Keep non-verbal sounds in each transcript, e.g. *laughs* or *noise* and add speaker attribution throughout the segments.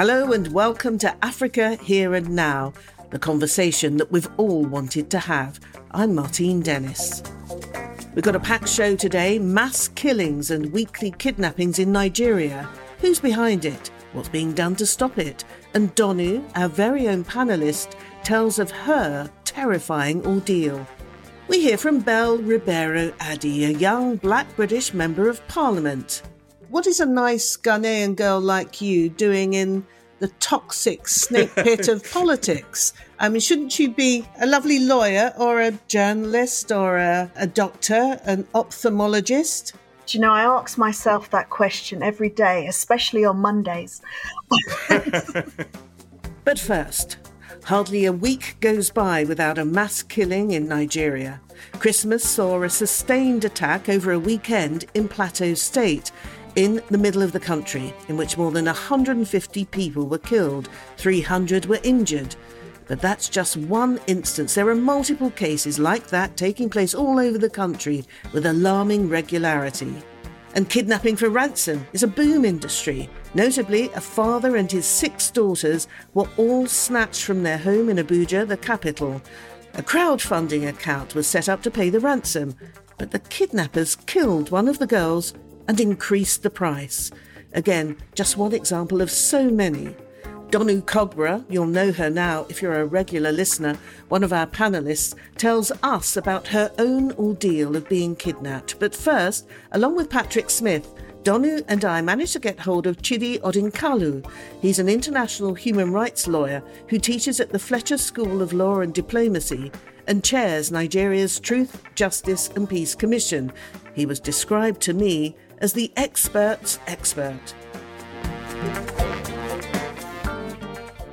Speaker 1: Hello and welcome to Africa Here and Now, the conversation that we've all wanted to have. I'm Martine Dennis. We've got a packed show today mass killings and weekly kidnappings in Nigeria. Who's behind it? What's being done to stop it? And Donu, our very own panellist, tells of her terrifying ordeal. We hear from Bell Ribeiro Addy, a young black British Member of Parliament. What is a nice Ghanaian girl like you doing in the toxic snake pit of *laughs* politics? I mean, shouldn't you be a lovely lawyer or a journalist or a, a doctor, an ophthalmologist?
Speaker 2: Do you know, I ask myself that question every day, especially on Mondays. *laughs*
Speaker 1: but first, hardly a week goes by without a mass killing in Nigeria. Christmas saw a sustained attack over a weekend in Plateau State, in the middle of the country, in which more than 150 people were killed, 300 were injured. But that's just one instance. There are multiple cases like that taking place all over the country with alarming regularity. And kidnapping for ransom is a boom industry. Notably, a father and his six daughters were all snatched from their home in Abuja, the capital. A crowdfunding account was set up to pay the ransom, but the kidnappers killed one of the girls and increased the price. Again, just one example of so many. Donu Kogbra, you'll know her now if you're a regular listener, one of our panelists, tells us about her own ordeal of being kidnapped. But first, along with Patrick Smith, Donu and I managed to get hold of Chidi Odinkalu. He's an international human rights lawyer who teaches at the Fletcher School of Law and Diplomacy and chairs Nigeria's Truth, Justice and Peace Commission. He was described to me as the expert's expert.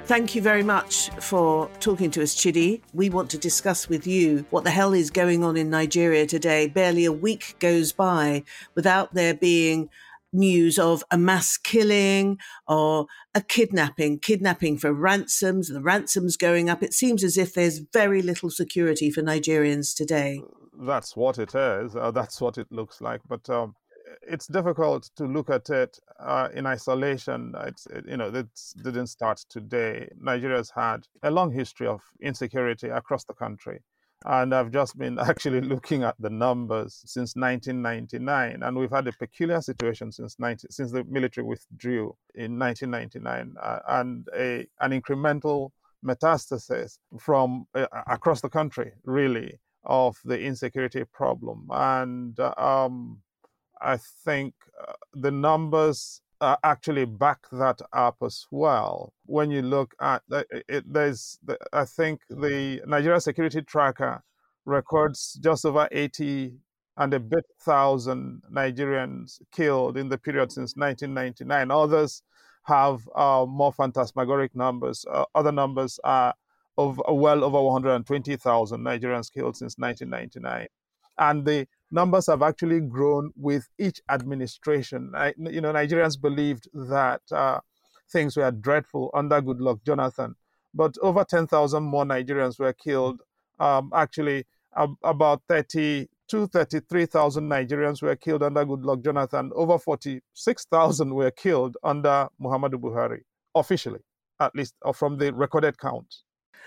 Speaker 1: Thank you very much for talking to us, Chidi. We want to discuss with you what the hell is going on in Nigeria today. Barely a week goes by without there being news of a mass killing or a kidnapping, kidnapping for ransoms, the ransoms going up. It seems as if there's very little security for Nigerians today.
Speaker 3: That's what it is. Uh, that's what it looks like. But um, it's difficult to look at it uh, in isolation. It's, it, you know, it didn't start today. Nigeria's had a long history of insecurity across the country. And I've just been *laughs* actually looking at the numbers since 1999, and we've had a peculiar situation since 19, since the military withdrew in 1999, uh, and a, an incremental metastasis from uh, across the country, really, of the insecurity problem. And uh, um, I think uh, the numbers uh, actually back that up as well. When you look at it, it there's, the, I think the Nigeria Security Tracker records just over 80 and a bit thousand Nigerians killed in the period since 1999. Others have uh, more phantasmagoric numbers. Uh, other numbers are of well over 120,000 Nigerians killed since 1999. And the numbers have actually grown with each administration. I, you know, Nigerians believed that uh, things were dreadful under Goodluck Jonathan, but over 10,000 more Nigerians were killed. Um, actually, uh, about 30 to 33,000 Nigerians were killed under Goodluck Jonathan. Over 46,000 were killed under Muhammadu Buhari, officially, at least, or from the recorded count.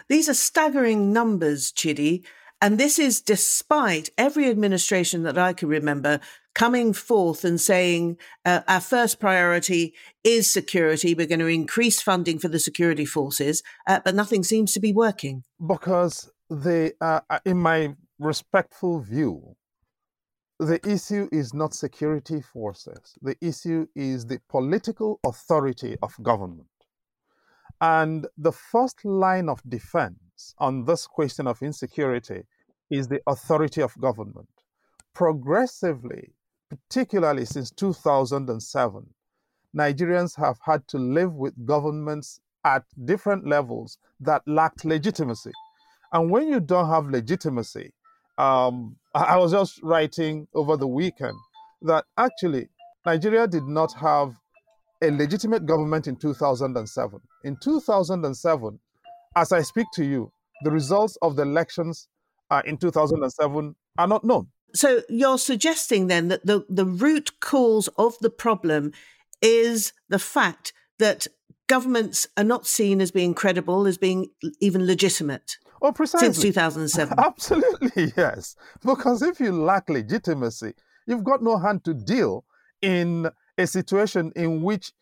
Speaker 1: These are staggering numbers, Chidi. And this is despite every administration that I can remember coming forth and saying uh, our first priority is security. We're going to increase funding for the security forces, uh, but nothing seems to be working.
Speaker 3: Because the, uh, in my respectful view, the issue is not security forces. The issue is the political authority of government. And the first line of defense on this question of insecurity is the authority of government. Progressively, particularly since 2007, Nigerians have had to live with governments at different levels that lacked legitimacy. And when you don't have legitimacy, um, *laughs* I was just writing over the weekend that actually Nigeria did not have a legitimate government in 2007. In 2007, as I speak to you, the results of the elections uh, in 2007 are not known.
Speaker 1: So you're suggesting then that the, the root cause of the problem is the fact that governments are not seen as being credible, as being even legitimate.
Speaker 3: Oh, precisely.
Speaker 1: Since 2007. *laughs*
Speaker 3: Absolutely, yes. Because if you lack legitimacy, you've got no hand to deal in a situation in which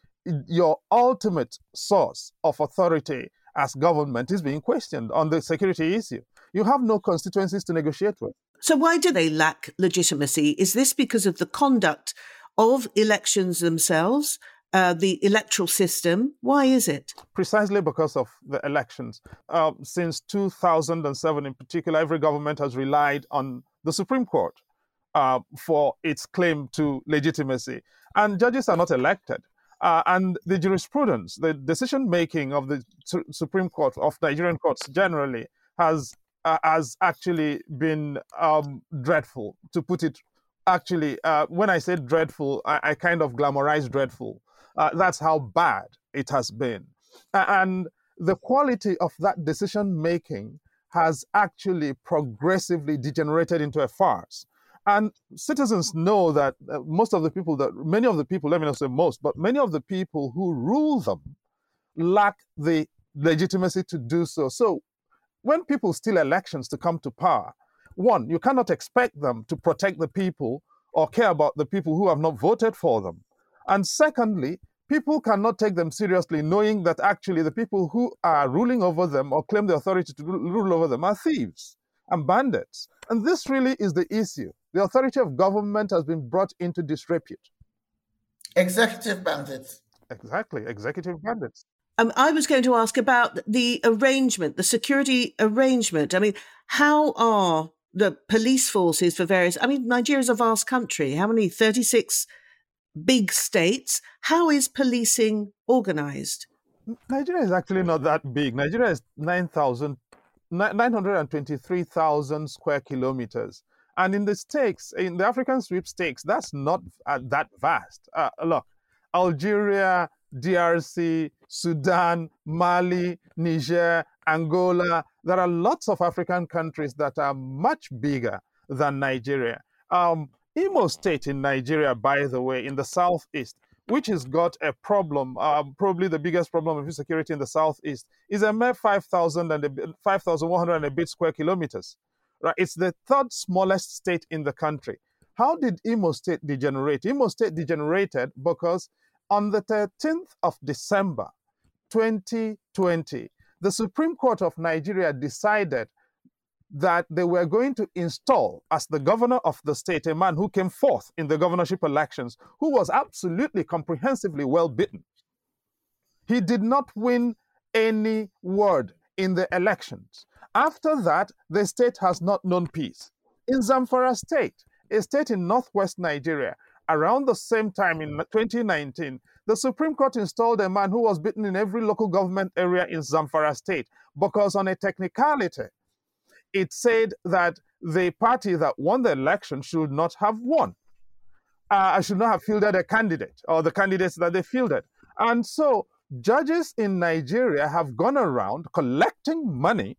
Speaker 3: your ultimate source of authority as government is being questioned on the security issue. You have no constituencies to negotiate with.
Speaker 1: So, why do they lack legitimacy? Is this because of the conduct of elections themselves, uh, the electoral system? Why is it?
Speaker 3: Precisely because of the elections. Uh, since 2007, in particular, every government has relied on the Supreme Court uh, for its claim to legitimacy. And judges are not elected. Uh, and the jurisprudence, the decision making of the su- Supreme Court, of Nigerian courts generally, has uh, has actually been um, dreadful, to put it. Actually, uh, when I say dreadful, I, I kind of glamorize dreadful. Uh, that's how bad it has been, and the quality of that decision making has actually progressively degenerated into a farce. And citizens know that uh, most of the people that, many of the people, let me not say most, but many of the people who rule them lack the legitimacy to do so. So when people steal elections to come to power, one, you cannot expect them to protect the people or care about the people who have not voted for them. And secondly, people cannot take them seriously knowing that actually the people who are ruling over them or claim the authority to rule over them are thieves and bandits. And this really is the issue. The authority of government has been brought into disrepute.
Speaker 4: Executive bandits.
Speaker 3: Exactly, executive bandits.
Speaker 1: Um, I was going to ask about the arrangement, the security arrangement. I mean, how are the police forces for various? I mean, Nigeria is a vast country. How many? 36 big states. How is policing organized?
Speaker 3: Nigeria is actually not that big. Nigeria is 9,000 923,000 square kilometers. And in the stakes, in the African sweepstakes, that's not uh, that vast. Uh, look, Algeria, DRC, Sudan, Mali, Niger, Angola, there are lots of African countries that are much bigger than Nigeria. Um, Imo State in Nigeria, by the way, in the southeast, which has got a problem, um, probably the biggest problem of insecurity in the southeast, is a mere 5,000 and 5,100 and a bit square kilometers. Right? It's the third smallest state in the country. How did Imo State degenerate? Imo State degenerated because on the 13th of December 2020, the Supreme Court of Nigeria decided that they were going to install as the governor of the state a man who came forth in the governorship elections, who was absolutely comprehensively well beaten. He did not win any word in the elections. After that, the state has not known peace. In Zamfara State, a state in northwest Nigeria, around the same time in 2019, the Supreme Court installed a man who was beaten in every local government area in Zamfara State because, on a technicality, it said that the party that won the election should not have won. Uh, I should not have fielded a candidate or the candidates that they fielded. And so judges in Nigeria have gone around collecting money,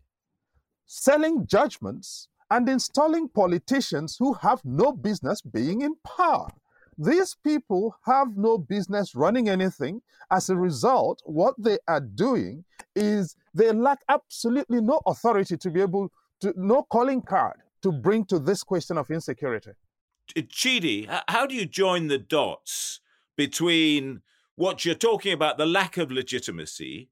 Speaker 3: selling judgments, and installing politicians who have no business being in power. These people have no business running anything. As a result, what they are doing is they lack absolutely no authority to be able to no calling card to bring to this question of insecurity.
Speaker 5: Chidi, how do you join the dots between what you're talking about, the lack of legitimacy,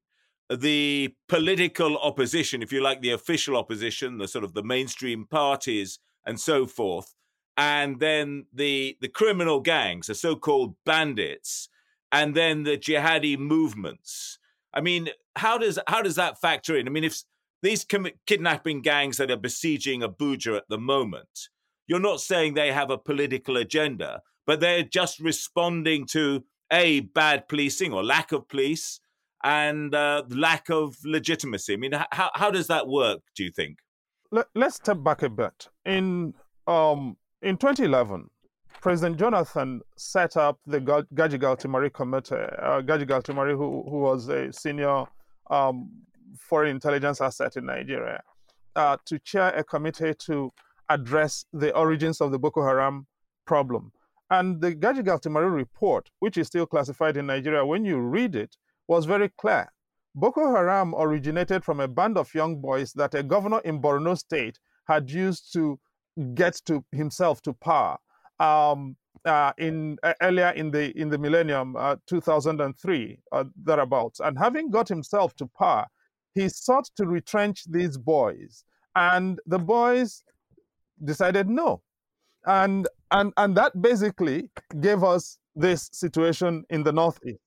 Speaker 5: the political opposition, if you like, the official opposition, the sort of the mainstream parties and so forth, and then the the criminal gangs, the so-called bandits, and then the jihadi movements. I mean, how does how does that factor in? I mean, if these kidnapping gangs that are besieging Abuja at the moment, you're not saying they have a political agenda, but they're just responding to a bad policing or lack of police and uh, lack of legitimacy. I mean, how how does that work? Do you think?
Speaker 3: Let, us step back a bit. In um, in 2011, President Jonathan set up the Gaji Galtimari Committee. Uh, Gaji Galtimari, who who was a senior um, foreign intelligence asset in Nigeria, uh, to chair a committee to address the origins of the Boko Haram problem. And the Gaji Galtimari report, which is still classified in Nigeria, when you read it, was very clear. Boko Haram originated from a band of young boys that a governor in Borno state had used to get to himself to power. Um, uh, in uh, earlier in the in the millennium, uh, 2003 uh, thereabouts, and having got himself to power, he sought to retrench these boys, and the boys decided no, and and and that basically gave us this situation in the northeast,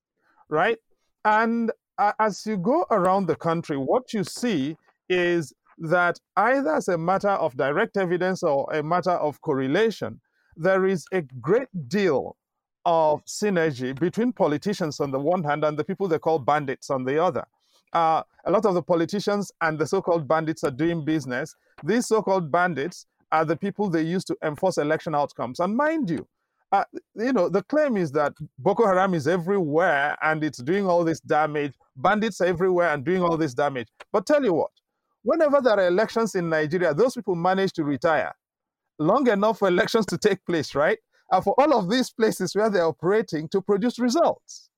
Speaker 3: right? And uh, as you go around the country, what you see is that either as a matter of direct evidence or a matter of correlation, there is a great deal of synergy between politicians on the one hand and the people they call bandits on the other. Uh, a lot of the politicians and the so called bandits are doing business. These so called bandits are the people they use to enforce election outcomes. And mind you, uh, you know, the claim is that Boko Haram is everywhere and it's doing all this damage. Bandits are everywhere and doing all this damage. But tell you what, whenever there are elections in Nigeria, those people manage to retire long enough for elections to take place, right? And for all of these places where they're operating to produce results.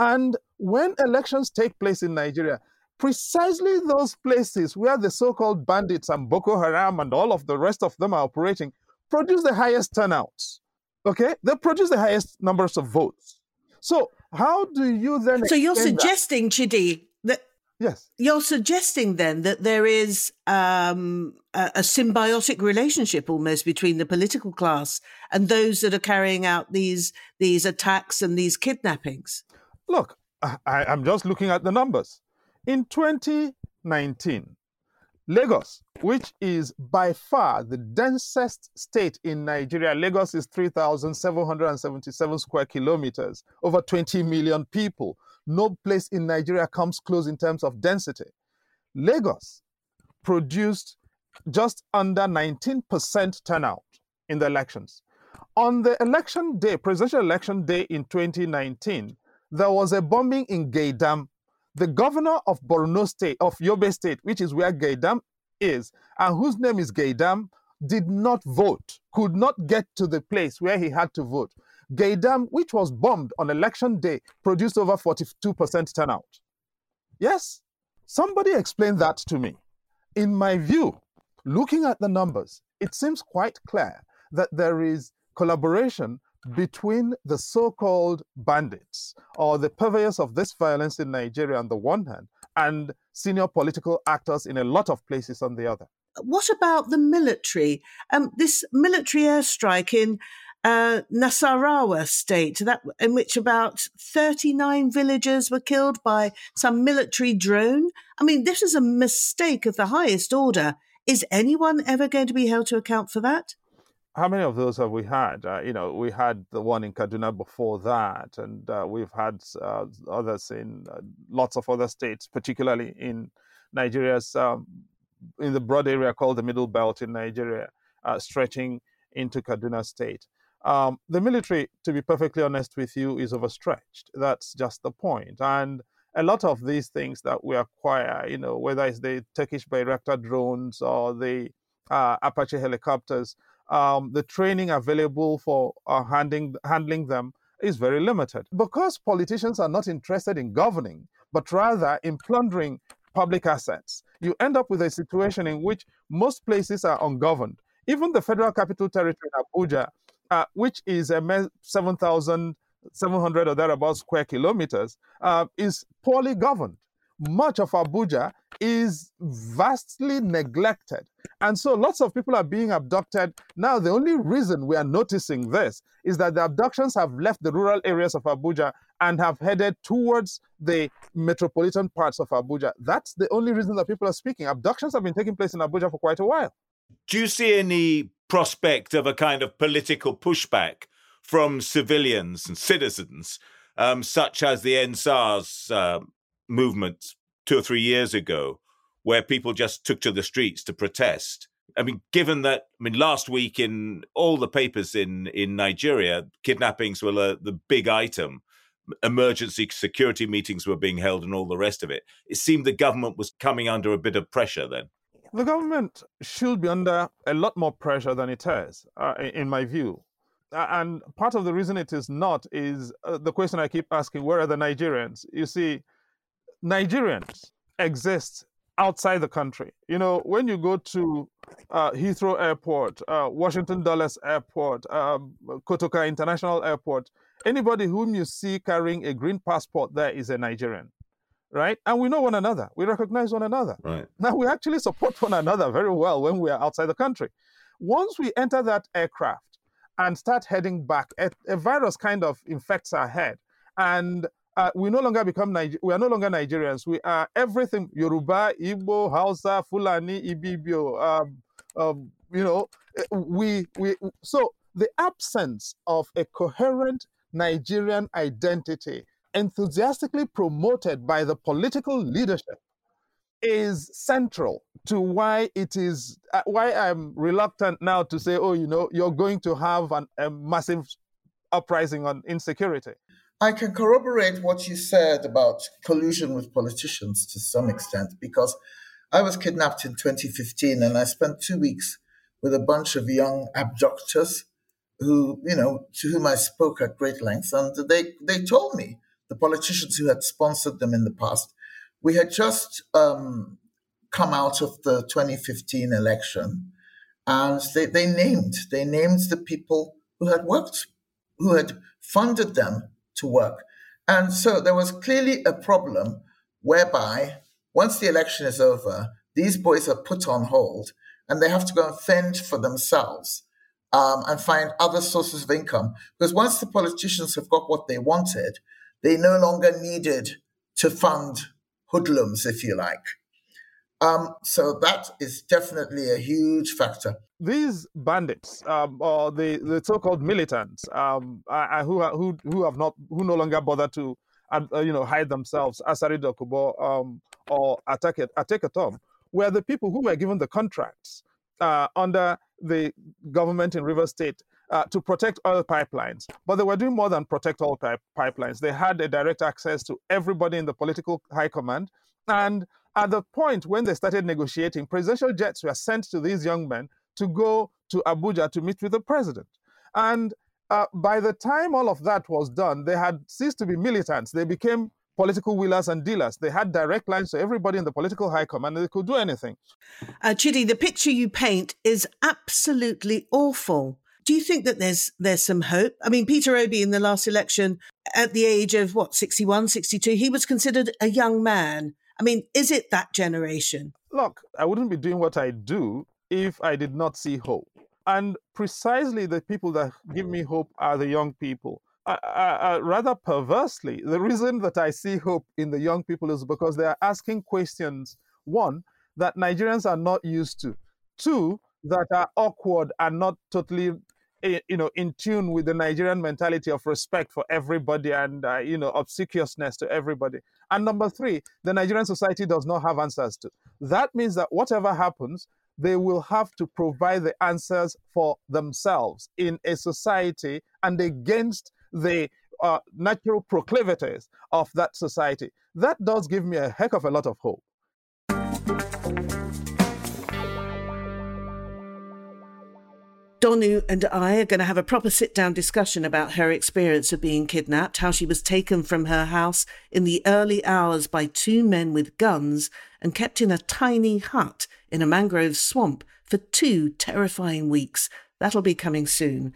Speaker 3: And when elections take place in Nigeria, precisely those places where the so called bandits and Boko Haram and all of the rest of them are operating produce the highest turnouts. Okay? They produce the highest numbers of votes. So, how do you then.
Speaker 1: So, you're suggesting, that? Chidi, that
Speaker 3: Yes.
Speaker 1: You're suggesting then that there is um, a, a, symbiotic relationship almost between the political class and those that are carrying out these these attacks and these kidnappings.
Speaker 3: Look, I, I'm just looking at the numbers. In 2019, Lagos, which is by far the densest state in Nigeria, Lagos is 3,777 square kilometers, over 20 million people no place in Nigeria comes close in terms of density. Lagos produced just under 19% turnout in the elections. On the election day, presidential election day in 2019, there was a bombing in Gaidam. The governor of Borno State, of Yobe State, which is where Gaidam is, and whose name is Gaidam, did not vote, could not get to the place where he had to vote. Gaidam, which was bombed on election day, produced over 42% turnout. Yes, somebody explain that to me. In my view, looking at the numbers, it seems quite clear that there is collaboration between the so called bandits or the purveyors of this violence in Nigeria on the one hand and senior political actors in a lot of places on the other.
Speaker 1: What about the military? Um, this military airstrike in uh, Nasarawa state, that in which about 39 villagers were killed by some military drone. I mean, this is a mistake of the highest order. Is anyone ever going to be held to account for that?
Speaker 3: How many of those have we had? Uh, you know, we had the one in Kaduna before that, and uh, we've had uh, others in uh, lots of other states, particularly in Nigeria's um, in the broad area called the Middle Belt in Nigeria, uh, stretching into Kaduna State. Um, the military, to be perfectly honest with you, is overstretched. That's just the point. And a lot of these things that we acquire, you know, whether it's the Turkish Bayraktar drones or the uh, Apache helicopters, um, the training available for uh, handling, handling them is very limited. Because politicians are not interested in governing, but rather in plundering public assets, you end up with a situation in which most places are ungoverned. Even the Federal Capital Territory in Abuja uh, which is a 7,700 or thereabouts square kilometers, uh, is poorly governed. Much of Abuja is vastly neglected. And so lots of people are being abducted. Now, the only reason we are noticing this is that the abductions have left the rural areas of Abuja and have headed towards the metropolitan parts of Abuja. That's the only reason that people are speaking. Abductions have been taking place in Abuja for quite a while.
Speaker 5: Do you see any prospect of a kind of political pushback from civilians and citizens, um, such as the EndSARS uh, movement two or three years ago, where people just took to the streets to protest. I mean, given that, I mean, last week in all the papers in, in Nigeria, kidnappings were the, the big item. Emergency security meetings were being held and all the rest of it. It seemed the government was coming under a bit of pressure then
Speaker 3: the government should be under a lot more pressure than it is, uh, in my view. and part of the reason it is not is uh, the question I keep asking where are the Nigerians? You see, Nigerians exist outside the country. You know, when you go to uh, Heathrow Airport, uh, Washington Dulles Airport, um, Kotoka International Airport, anybody whom you see carrying a green passport there is a Nigerian, right? And we know one another. We recognize one another.
Speaker 5: Right.
Speaker 3: Now we actually support one another very well when we are outside the country. Once we enter that aircraft and start heading back, a, a virus kind of infects our head, and uh, we no longer become Niger- we are no longer Nigerians. We are everything Yoruba, Igbo, Hausa, Fulani, Ibibio. Um, um, you know, eh, we we so the absence of a coherent Nigerian identity, enthusiastically promoted by the political leadership, is central to why it is uh, why I'm reluctant now to say, oh, you know, you're going to have an, a massive uprising on insecurity.
Speaker 4: I can corroborate what you said about collusion with politicians to some extent because I was kidnapped in 2015 and I spent two weeks with a bunch of young abductors who, you know, to whom I spoke at great length. And they, they told me, the politicians who had sponsored them in the past, we had just um, come out of the 2015 election and they, they named, they named the people who had worked, who had funded them to work. And so there was clearly a problem whereby once the election is over, these boys are put on hold and they have to go and fend for themselves um, and find other sources of income. Because once the politicians have got what they wanted, they no longer needed to fund hoodlums, if you like. Um, so that is definitely a huge factor.
Speaker 3: These bandits, um, or the, the so-called militants, um, who who who have not who no longer bother to, uh, you know, hide themselves, Asari Dokubo um, or Ateke Tom, were the people who were given the contracts uh, under the government in River State uh, to protect oil pipelines. But they were doing more than protect oil pipe- pipelines. They had a direct access to everybody in the political high command. And at the point when they started negotiating, presidential jets were sent to these young men to go to Abuja to meet with the president. And uh, by the time all of that was done, they had ceased to be militants. They became political wheelers and dealers. They had direct lines to everybody in the political high command, and they could do anything.
Speaker 1: Uh, Chidi, the picture you paint is absolutely awful. Do you think that there's there's some hope? I mean, Peter Obi in the last election, at the age of what 61, 62, he was considered a young man. I mean, is it that generation?
Speaker 3: Look, I wouldn't be doing what I do if I did not see hope. And precisely the people that give me hope are the young people. Uh, uh, rather perversely, the reason that I see hope in the young people is because they are asking questions, one, that Nigerians are not used to, two, that are awkward and not totally eh, you know in tune with the nigerian mentality of respect for everybody and uh, you know obsequiousness to everybody and number three the nigerian society does not have answers to that means that whatever happens they will have to provide the answers for themselves in a society and against the uh, natural proclivities of that society. That does give me a heck of a lot of hope.
Speaker 1: Donu and I are going to have a proper sit down discussion about her experience of being kidnapped, how she was taken from her house in the early hours by two men with guns and kept in a tiny hut in a mangrove swamp for two terrifying weeks. That'll be coming soon.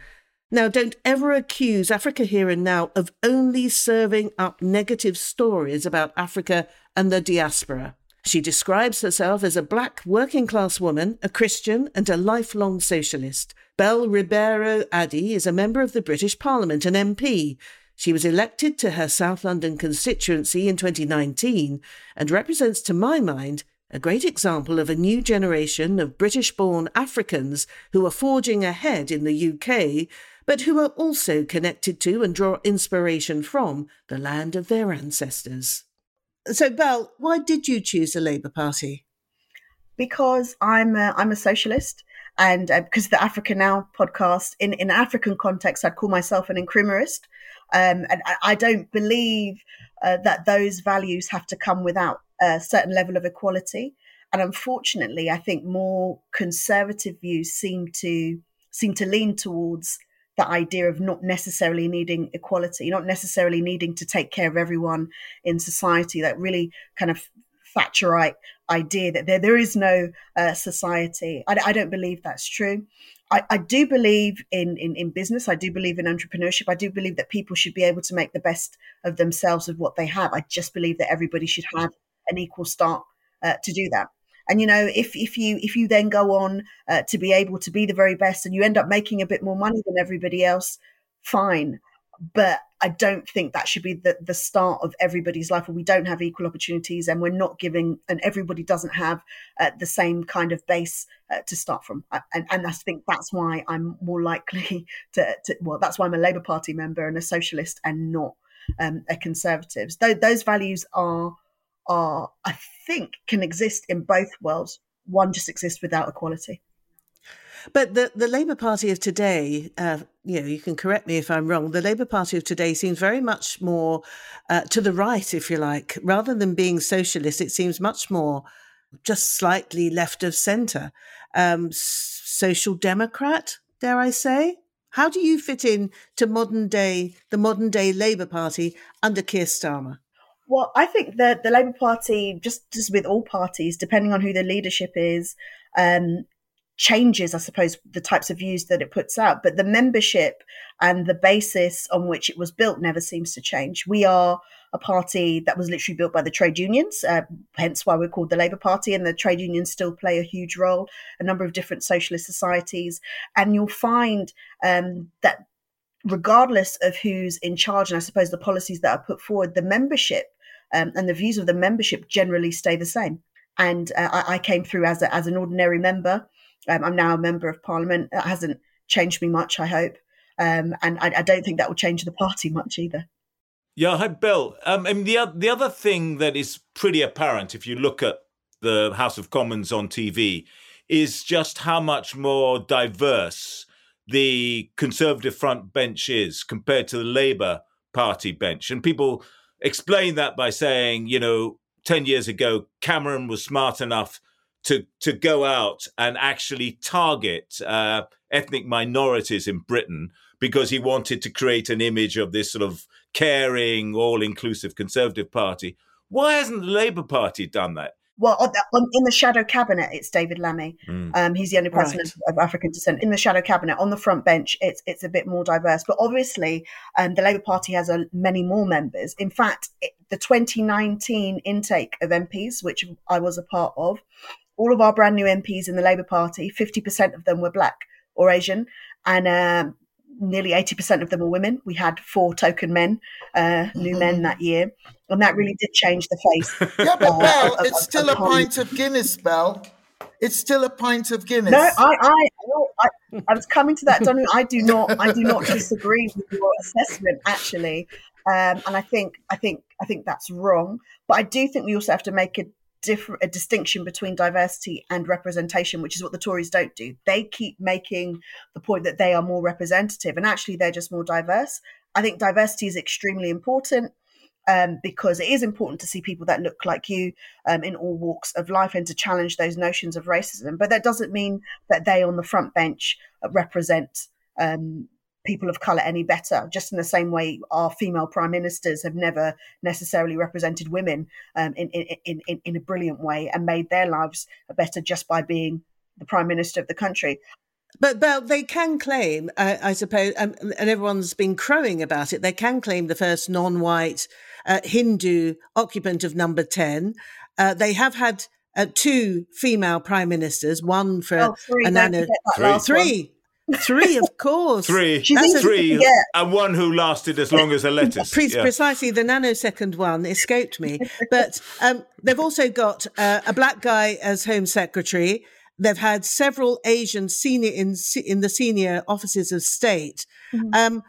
Speaker 1: Now, don't ever accuse Africa Here and Now of only serving up negative stories about Africa and the diaspora. She describes herself as a black working class woman, a Christian, and a lifelong socialist. Bell Ribeiro Addy is a member of the British Parliament, an MP. She was elected to her South London constituency in 2019 and represents, to my mind, a great example of a new generation of British born Africans who are forging ahead in the UK, but who are also connected to and draw inspiration from the land of their ancestors. So, Bell, why did you choose the Labour Party?
Speaker 2: Because I'm a, I'm a socialist and uh, because the Africa Now podcast, in in African context, I'd call myself an incremerist, um, and I, I, don't believe uh, that those values have to come without a certain level of equality. And unfortunately, I think more conservative views seem to seem to lean towards that idea of not necessarily needing equality, not necessarily needing to take care of everyone in society, that really kind of Thatcherite idea that there, there is no uh, society. I, I, don't believe that's true. I, I do believe in, in, in business. I do believe in entrepreneurship. I do believe that people should be able to make the best of themselves of what they have. I just believe that everybody should have an equal start uh, to do that. And you know, if if you if you then go on uh, to be able to be the very best, and you end up making a bit more money than everybody else, fine. But I don't think that should be the, the start of everybody's life where we don't have equal opportunities and we're not giving, and everybody doesn't have uh, the same kind of base uh, to start from. Uh, and, and I think that's why I'm more likely *laughs* to, to, well, that's why I'm a Labour Party member and a socialist and not um, a conservative. Th- those values are are, I think, can exist in both worlds. One just exists without equality.
Speaker 1: But the, the Labour Party of today, uh, you know, you can correct me if I'm wrong. The Labour Party of today seems very much more uh, to the right, if you like, rather than being socialist. It seems much more just slightly left of centre, um, social democrat, dare I say? How do you fit in to modern day the modern day Labour Party under Keir Starmer?
Speaker 2: Well, I think that the Labour Party, just, just with all parties, depending on who the leadership is, um, changes, I suppose, the types of views that it puts out. But the membership and the basis on which it was built never seems to change. We are a party that was literally built by the trade unions, uh, hence why we're called the Labour Party, and the trade unions still play a huge role, a number of different socialist societies. And you'll find um, that regardless of who's in charge, and I suppose the policies that are put forward, the membership um, and the views of the membership generally stay the same. And uh, I, I, came through as a, as an ordinary member. Um, I'm now a member of parliament. That hasn't changed me much, I hope. Um, and I, I, don't think that will change the party much either.
Speaker 5: Yeah, hi, Bill. Um, and the the other thing that is pretty apparent if you look at the House of Commons on TV is just how much more diverse the Conservative front bench is compared to the Labour Party bench, and people explain that by saying, you know, 10 years ago, Cameron was smart enough to, to go out and actually target uh, ethnic minorities in Britain because he wanted to create an image of this sort of caring, all inclusive Conservative Party. Why hasn't the Labour Party done that?
Speaker 2: Well, on, on, in the shadow cabinet, it's David Lammy. Mm. Um, he's the only person right. of, of, African descent in the shadow cabinet. On the front bench, it's it's a bit more diverse. But obviously, um, the Labour Party has a, many more members. In fact, it, the 2019 intake of MPs, which I was a part of, all of our brand new MPs in the Labour Party, 50% of them were black or Asian, and um, nearly 80% of them were women. We had four token men, uh, new mm-hmm. men that year. And that really did change the face. *laughs*
Speaker 4: yeah, but uh, Bell, of, it's of, still of a pint of Guinness, Bell. It's still a pint of Guinness.
Speaker 2: No, I, I, I, I was coming to that, Donny. I do not, I do not disagree with your assessment, actually. Um, and I think, I think, I think that's wrong. But I do think we also have to make a different a distinction between diversity and representation, which is what the Tories don't do. They keep making the point that they are more representative, and actually they're just more diverse. I think diversity is extremely important. Um, because it is important to see people that look like you um, in all walks of life and to challenge those notions of racism. But that doesn't mean that they on the front bench represent um, people of color any better, just in the same way our female prime ministers have never necessarily represented women um, in, in, in, in a brilliant way and made their lives better just by being the prime minister of the country.
Speaker 1: But, but they can claim, uh, I suppose, um, and everyone's been crowing about it, they can claim the first non white uh, Hindu occupant of number 10. Uh, they have had uh, two female prime ministers, one for oh, three, Anana. Three. three. Three, of course.
Speaker 5: three. That's three. Yeah. And one who lasted as long as a lettuce.
Speaker 1: Pre- yeah. Precisely. The nanosecond one escaped me. but um, they've also got uh, a black guy as Home Secretary. They've had several Asian senior in, in the senior offices of state. Mm-hmm. Um,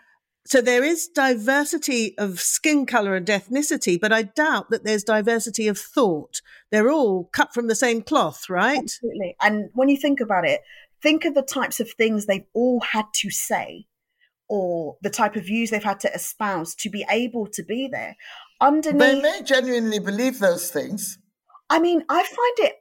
Speaker 1: so there is diversity of skin color and ethnicity, but I doubt that there's diversity of thought. They're all cut from the same cloth, right?
Speaker 2: Absolutely. And when you think about it, think of the types of things they've all had to say or the type of views they've had to espouse to be able to be there underneath
Speaker 4: they may genuinely believe those things
Speaker 2: i mean i find it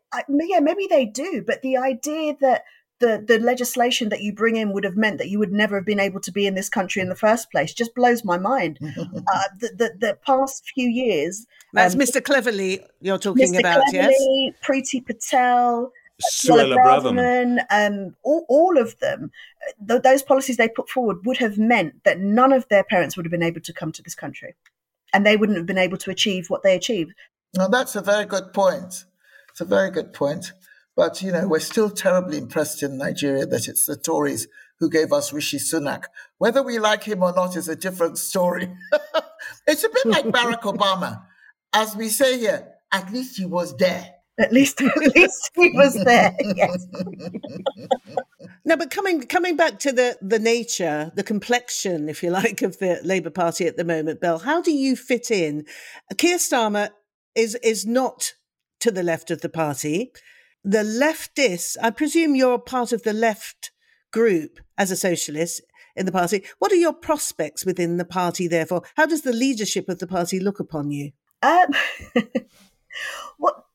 Speaker 2: yeah maybe they do but the idea that the, the legislation that you bring in would have meant that you would never have been able to be in this country in the first place just blows my mind. *laughs* uh, the, the, the, past few years.
Speaker 1: That's um, Mr. Cleverly you're talking
Speaker 2: Mr.
Speaker 1: about,
Speaker 2: Cleverly,
Speaker 1: yes?
Speaker 2: Priti Patel,
Speaker 5: Suella Braverman,
Speaker 2: um, all, all of them, th- those policies they put forward would have meant that none of their parents would have been able to come to this country and they wouldn't have been able to achieve what they achieved.
Speaker 4: Now, that's a very good point. It's a very good point. But, you know, we're still terribly impressed in Nigeria that it's the Tories who gave us Rishi Sunak. Whether we like him or not is a different story. *laughs* it's a bit like Barack *laughs* Obama. As we say here, at least he was there.
Speaker 2: At least, *laughs* at least he was there. *laughs* Yes.
Speaker 1: no, but coming coming back to the the nature, the complexion, if you like, of the Labour Party at the moment, Bell, how do you fit in? Keir Starmer is is not to the left of the party. The leftists, I presume you're part of the left group as a socialist in the party. What are your prospects within the party, therefore? How does the leadership of the party look upon you?
Speaker 2: Um, *laughs* what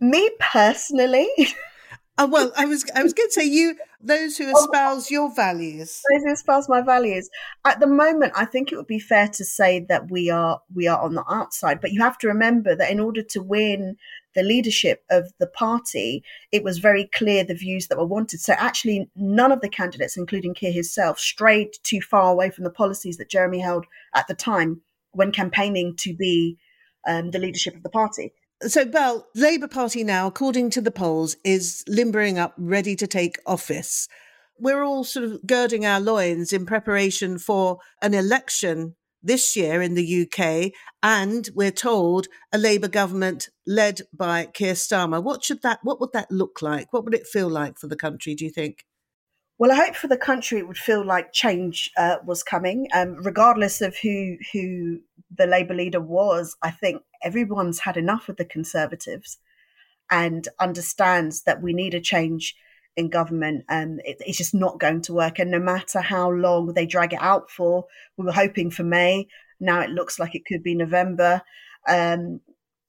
Speaker 2: me personally?
Speaker 1: Oh, well, I was I was going to say you those who oh, espouse your values.
Speaker 2: Those who espouse my values. At the moment, I think it would be fair to say that we are we are on the outside. But you have to remember that in order to win the leadership of the party, it was very clear the views that were wanted. So actually, none of the candidates, including Keir himself, strayed too far away from the policies that Jeremy held at the time when campaigning to be um, the leadership of the party.
Speaker 1: So, Bell, Labour Party now, according to the polls, is limbering up, ready to take office. We're all sort of girding our loins in preparation for an election this year in the UK, and we're told a Labour government led by Keir Starmer. What should that? What would that look like? What would it feel like for the country? Do you think?
Speaker 2: Well, I hope for the country it would feel like change uh, was coming, um, regardless of who who the Labour leader was. I think everyone's had enough of the Conservatives and understands that we need a change in government. And it, it's just not going to work. And no matter how long they drag it out for, we were hoping for May. Now it looks like it could be November. Um,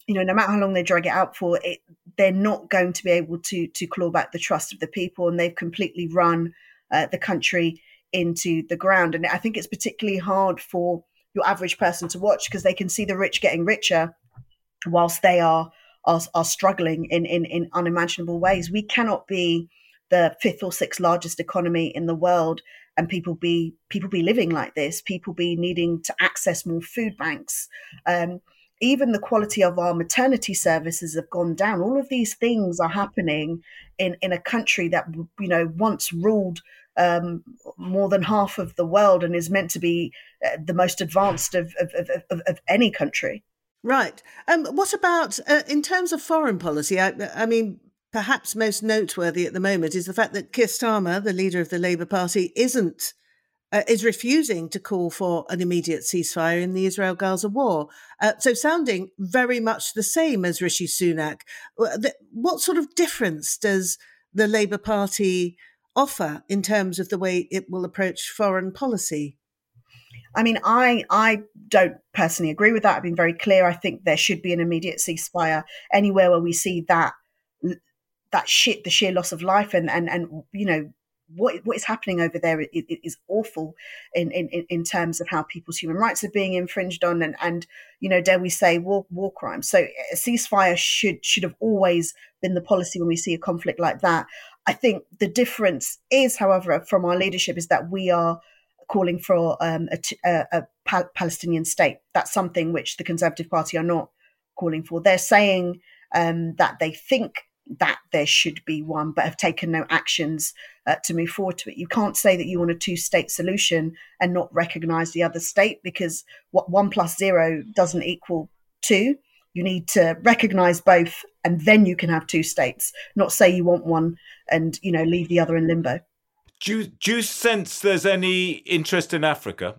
Speaker 2: you know, no matter how long they drag it out for, it, they're not going to be able to to claw back the trust of the people, and they've completely run uh, the country into the ground. And I think it's particularly hard for your average person to watch because they can see the rich getting richer whilst they are are, are struggling in, in in unimaginable ways. We cannot be the fifth or sixth largest economy in the world and people be people be living like this people be needing to access more food banks um, even the quality of our maternity services have gone down all of these things are happening in in a country that you know once ruled um, more than half of the world and is meant to be uh, the most advanced of, of, of, of any country.
Speaker 1: Right. Um, what about uh, in terms of foreign policy? I, I, mean, perhaps most noteworthy at the moment is the fact that Keir Starmer, the leader of the Labour Party, isn't uh, is refusing to call for an immediate ceasefire in the Israel-Gaza war. Uh, so, sounding very much the same as Rishi Sunak. What sort of difference does the Labour Party offer in terms of the way it will approach foreign policy?
Speaker 2: I mean, I I don't personally agree with that. I've been very clear. I think there should be an immediate ceasefire anywhere where we see that that shit, the sheer loss of life, and and and you know what what is happening over there is, is awful in, in in terms of how people's human rights are being infringed on, and and you know dare we say war war crimes. So a ceasefire should should have always been the policy when we see a conflict like that. I think the difference is, however, from our leadership is that we are calling for um, a, a, a Palestinian state. That's something which the Conservative Party are not calling for. They're saying um, that they think that there should be one, but have taken no actions uh, to move forward to it. You can't say that you want a two state solution and not recognize the other state because what one plus zero doesn't equal two. You need to recognize both and then you can have two states, not say you want one and, you know, leave the other in limbo.
Speaker 5: Do you, do you sense there's any interest in Africa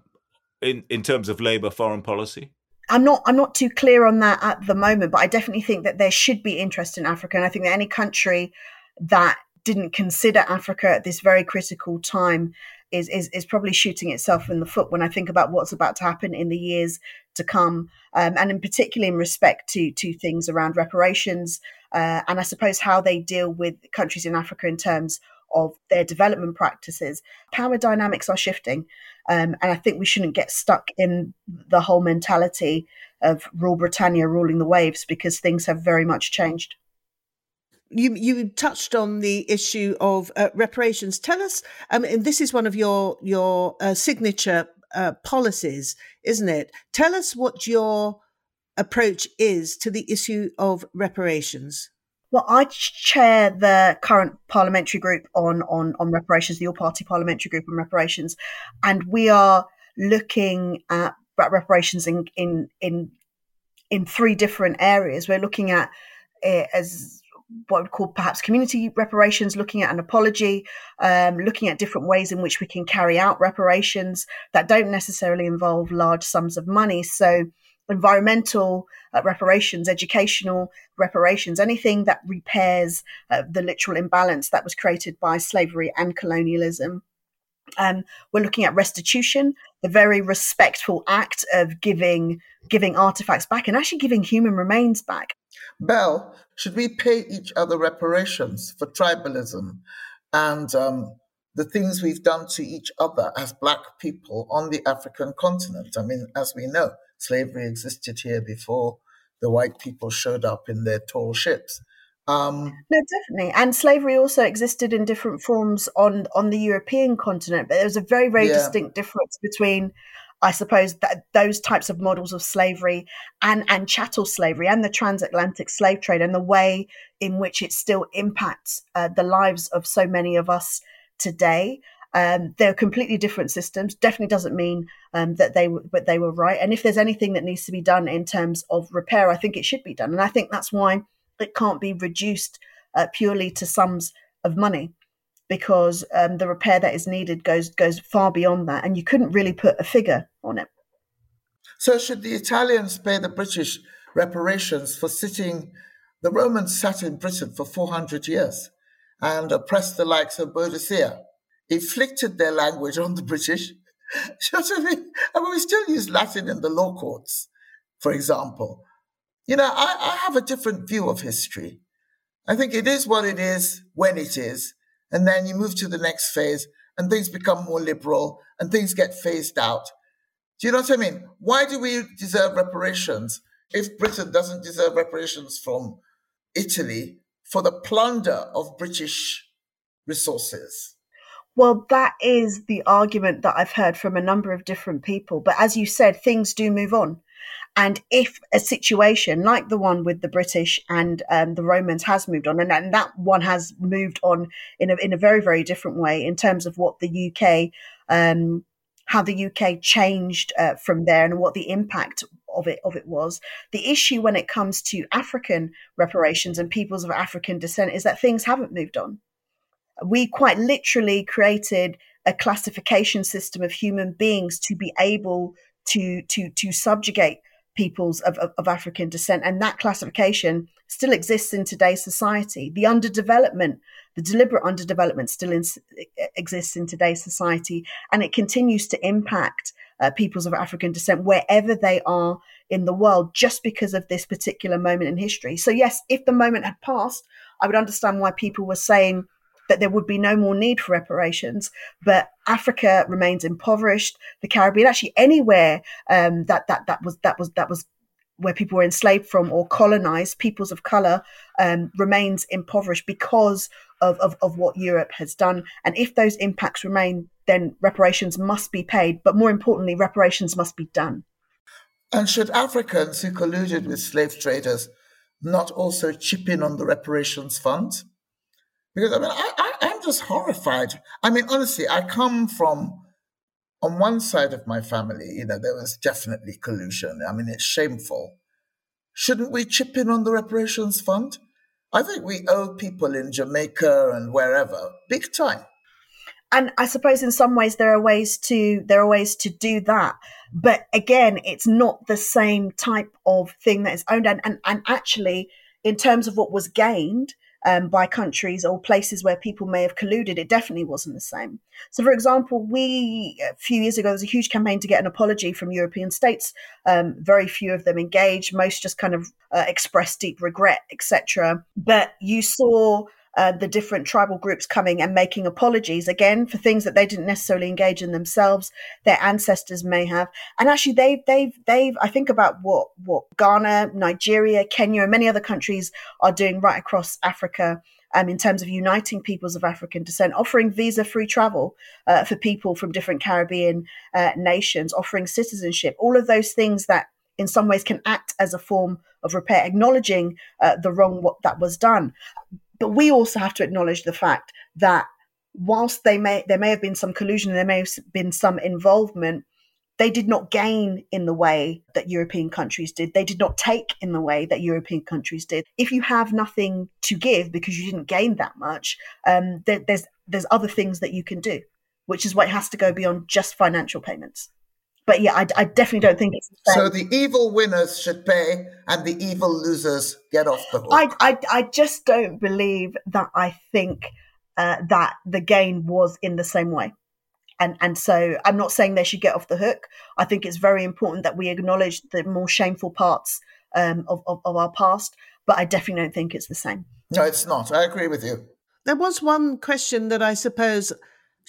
Speaker 5: in, in terms of Labour foreign policy?
Speaker 2: I'm not I'm not too clear on that at the moment, but I definitely think that there should be interest in Africa. And I think that any country that didn't consider Africa at this very critical time is, is, is probably shooting itself in the foot when I think about what's about to happen in the years to come, um, and in particular in respect to to things around reparations, uh, and I suppose how they deal with countries in Africa in terms of their development practices. Power dynamics are shifting. Um, and I think we shouldn't get stuck in the whole mentality of rule Britannia ruling the waves because things have very much changed.
Speaker 1: You you touched on the issue of uh, reparations. Tell us, um, and this is one of your your uh, signature uh, policies, isn't it? Tell us what your approach is to the issue of reparations.
Speaker 2: Well, I chair the current parliamentary group on, on, on reparations, the All Party Parliamentary Group on reparations, and we are looking at reparations in in in in three different areas. We're looking at it as what we call perhaps community reparations, looking at an apology, um, looking at different ways in which we can carry out reparations that don't necessarily involve large sums of money. So environmental uh, reparations, educational reparations, anything that repairs uh, the literal imbalance that was created by slavery and colonialism. Um, we're looking at restitution, the very respectful act of giving giving artifacts back and actually giving human remains back.
Speaker 4: Bell, should we pay each other reparations for tribalism and um, the things we've done to each other as Black people on the African continent? I mean, as we know, slavery existed here before the white people showed up in their tall ships.
Speaker 2: Um, no, definitely. And slavery also existed in different forms on on the European continent, but there was a very very yeah. distinct difference between, I suppose, that those types of models of slavery and and chattel slavery and the transatlantic slave trade and the way in which it still impacts uh, the lives of so many of us today. Um, they're completely different systems. Definitely doesn't mean um, that they but they were right. And if there's anything that needs to be done in terms of repair, I think it should be done. And I think that's why it can't be reduced uh, purely to sums of money because um, the repair that is needed goes goes far beyond that, and you couldn't really put a figure on it.
Speaker 4: So, should the Italians pay the British reparations for sitting? The Romans sat in Britain for 400 years and oppressed the likes of Boadicea inflicted their language on the British. *laughs* you know I mean? I mean, we still use Latin in the law courts, for example. You know, I, I have a different view of history. I think it is what it is when it is. And then you move to the next phase and things become more liberal and things get phased out. Do you know what I mean? Why do we deserve reparations if Britain doesn't deserve reparations from Italy for the plunder of British resources?
Speaker 2: Well, that is the argument that I've heard from a number of different people. But as you said, things do move on. And if a situation like the one with the British and um, the Romans has moved on, and, and, that one has moved on in a, in a very, very different way in terms of what the UK, um, how the UK changed uh, from there and what the impact of it of it was. The issue when it comes to African reparations and peoples of African descent is that things haven't moved on we quite literally created a classification system of human beings to be able to to to subjugate peoples of, of, of, African descent. And that classification still exists in today's society. The underdevelopment, the deliberate underdevelopment still in, exists in today's society. And it continues to impact uh, peoples of African descent wherever they are in the world just because of this particular moment in history. So, yes, if the moment had passed, I would understand why people were saying, that there would be no more need for reparations. But Africa remains impoverished. The Caribbean, actually anywhere um, that that that was that was that was where people were enslaved from or colonized, peoples of color um, remains impoverished because of, of, of what Europe has done. And if those impacts remain, then reparations must be paid. But more importantly, reparations must be done.
Speaker 4: And should Africans who colluded with slave traders not also chip in on the reparations fund? Because I mean, I, I, I'm just horrified. I mean, honestly, I come from on one side of my family, you know, there was definitely collusion. I mean, it's shameful. Shouldn't we chip in on the reparations fund? I think we owe people in Jamaica and wherever big time.
Speaker 2: And I suppose in some ways there are ways to there are ways to do that. But again, it's not the same type of thing that is owned. And and, and actually, in terms of what was gained, um, by countries or places where people may have colluded, it definitely wasn't the same. So, for example, we a few years ago there was a huge campaign to get an apology from European states. Um, very few of them engaged; most just kind of uh, expressed deep regret, etc. But you saw uh, the different tribal groups coming and making apologies again for things that they didn't necessarily engage in themselves, their ancestors may have. And actually, they've they've they've I think about what what Ghana, Nigeria, Kenya, and many other countries are doing right across Africa. Um, in terms of uniting peoples of African descent, offering visa free travel uh, for people from different Caribbean uh, nations, offering citizenship, all of those things that in some ways can act as a form of repair, acknowledging uh, the wrong what that was done. But we also have to acknowledge the fact that whilst they may there may have been some collusion, there may have been some involvement, they did not gain in the way that European countries did. They did not take in the way that European countries did. If you have nothing to give because you didn't gain that much, um, there, there's there's other things that you can do, which is why it has to go beyond just financial payments but yeah, I, I, definitely don't think it's
Speaker 4: fair. so. The evil winners should pay, and the evil losers get off the hook.
Speaker 2: I, I, I just don't believe that. I think uh, that the gain was in the same way, and and so I'm not saying they should get off the hook. I think it's very important that we acknowledge the more shameful parts um, of, of, of our past, but I definitely don't think it's the same.
Speaker 4: No, it's not. I agree with you.
Speaker 1: There was one question that I suppose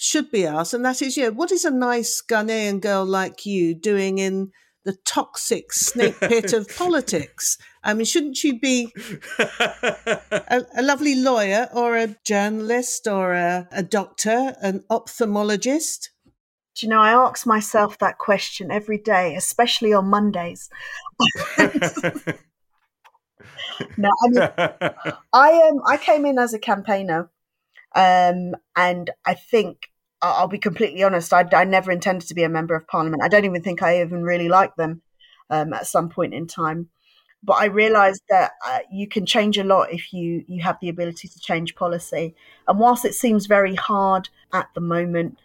Speaker 1: should be asked, and that is, yeah, what is a nice Ghanaian girl like you doing in the toxic snake pit of *laughs* politics? I mean, shouldn't you be a, a lovely lawyer or a journalist or a, a doctor, an ophthalmologist?
Speaker 2: Do you know, I ask myself that question every day, especially on Mondays. *laughs* no, I mean, *laughs* I um, I came in as a campaigner um, and I think I'll be completely honest, I, I, never intended to be a member of parliament. I don't even think I even really liked them um, at some point in time. But I realized that uh, you can change a lot if you, you have the ability to change policy. And whilst it seems very hard at the moment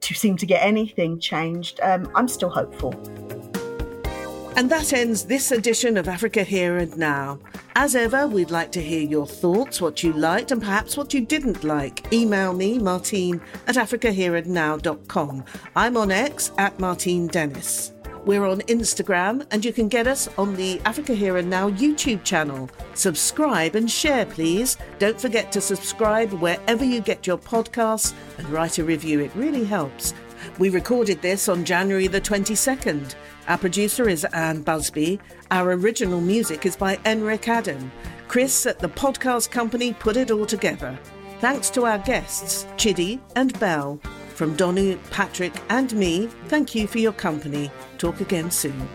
Speaker 2: to seem to get anything changed, um, I'm still hopeful.
Speaker 1: And that ends this edition of Africa Here and Now. As ever, we'd like to hear your thoughts, what you liked, and perhaps what you didn't like. Email me, Martine at africahereandnow.com. I'm on X at Martine Dennis. We're on Instagram, and you can get us on the Africa Here and Now YouTube channel. Subscribe and share, please. Don't forget to subscribe wherever you get your podcasts and write a review, it really helps. We recorded this on January the 22nd. Our producer is Anne Busby. Our original music is by Enric Adam. Chris at the podcast company put it all together. Thanks to our guests, Chidi and Bell. From Donu, Patrick, and me, thank you for your company. Talk again soon.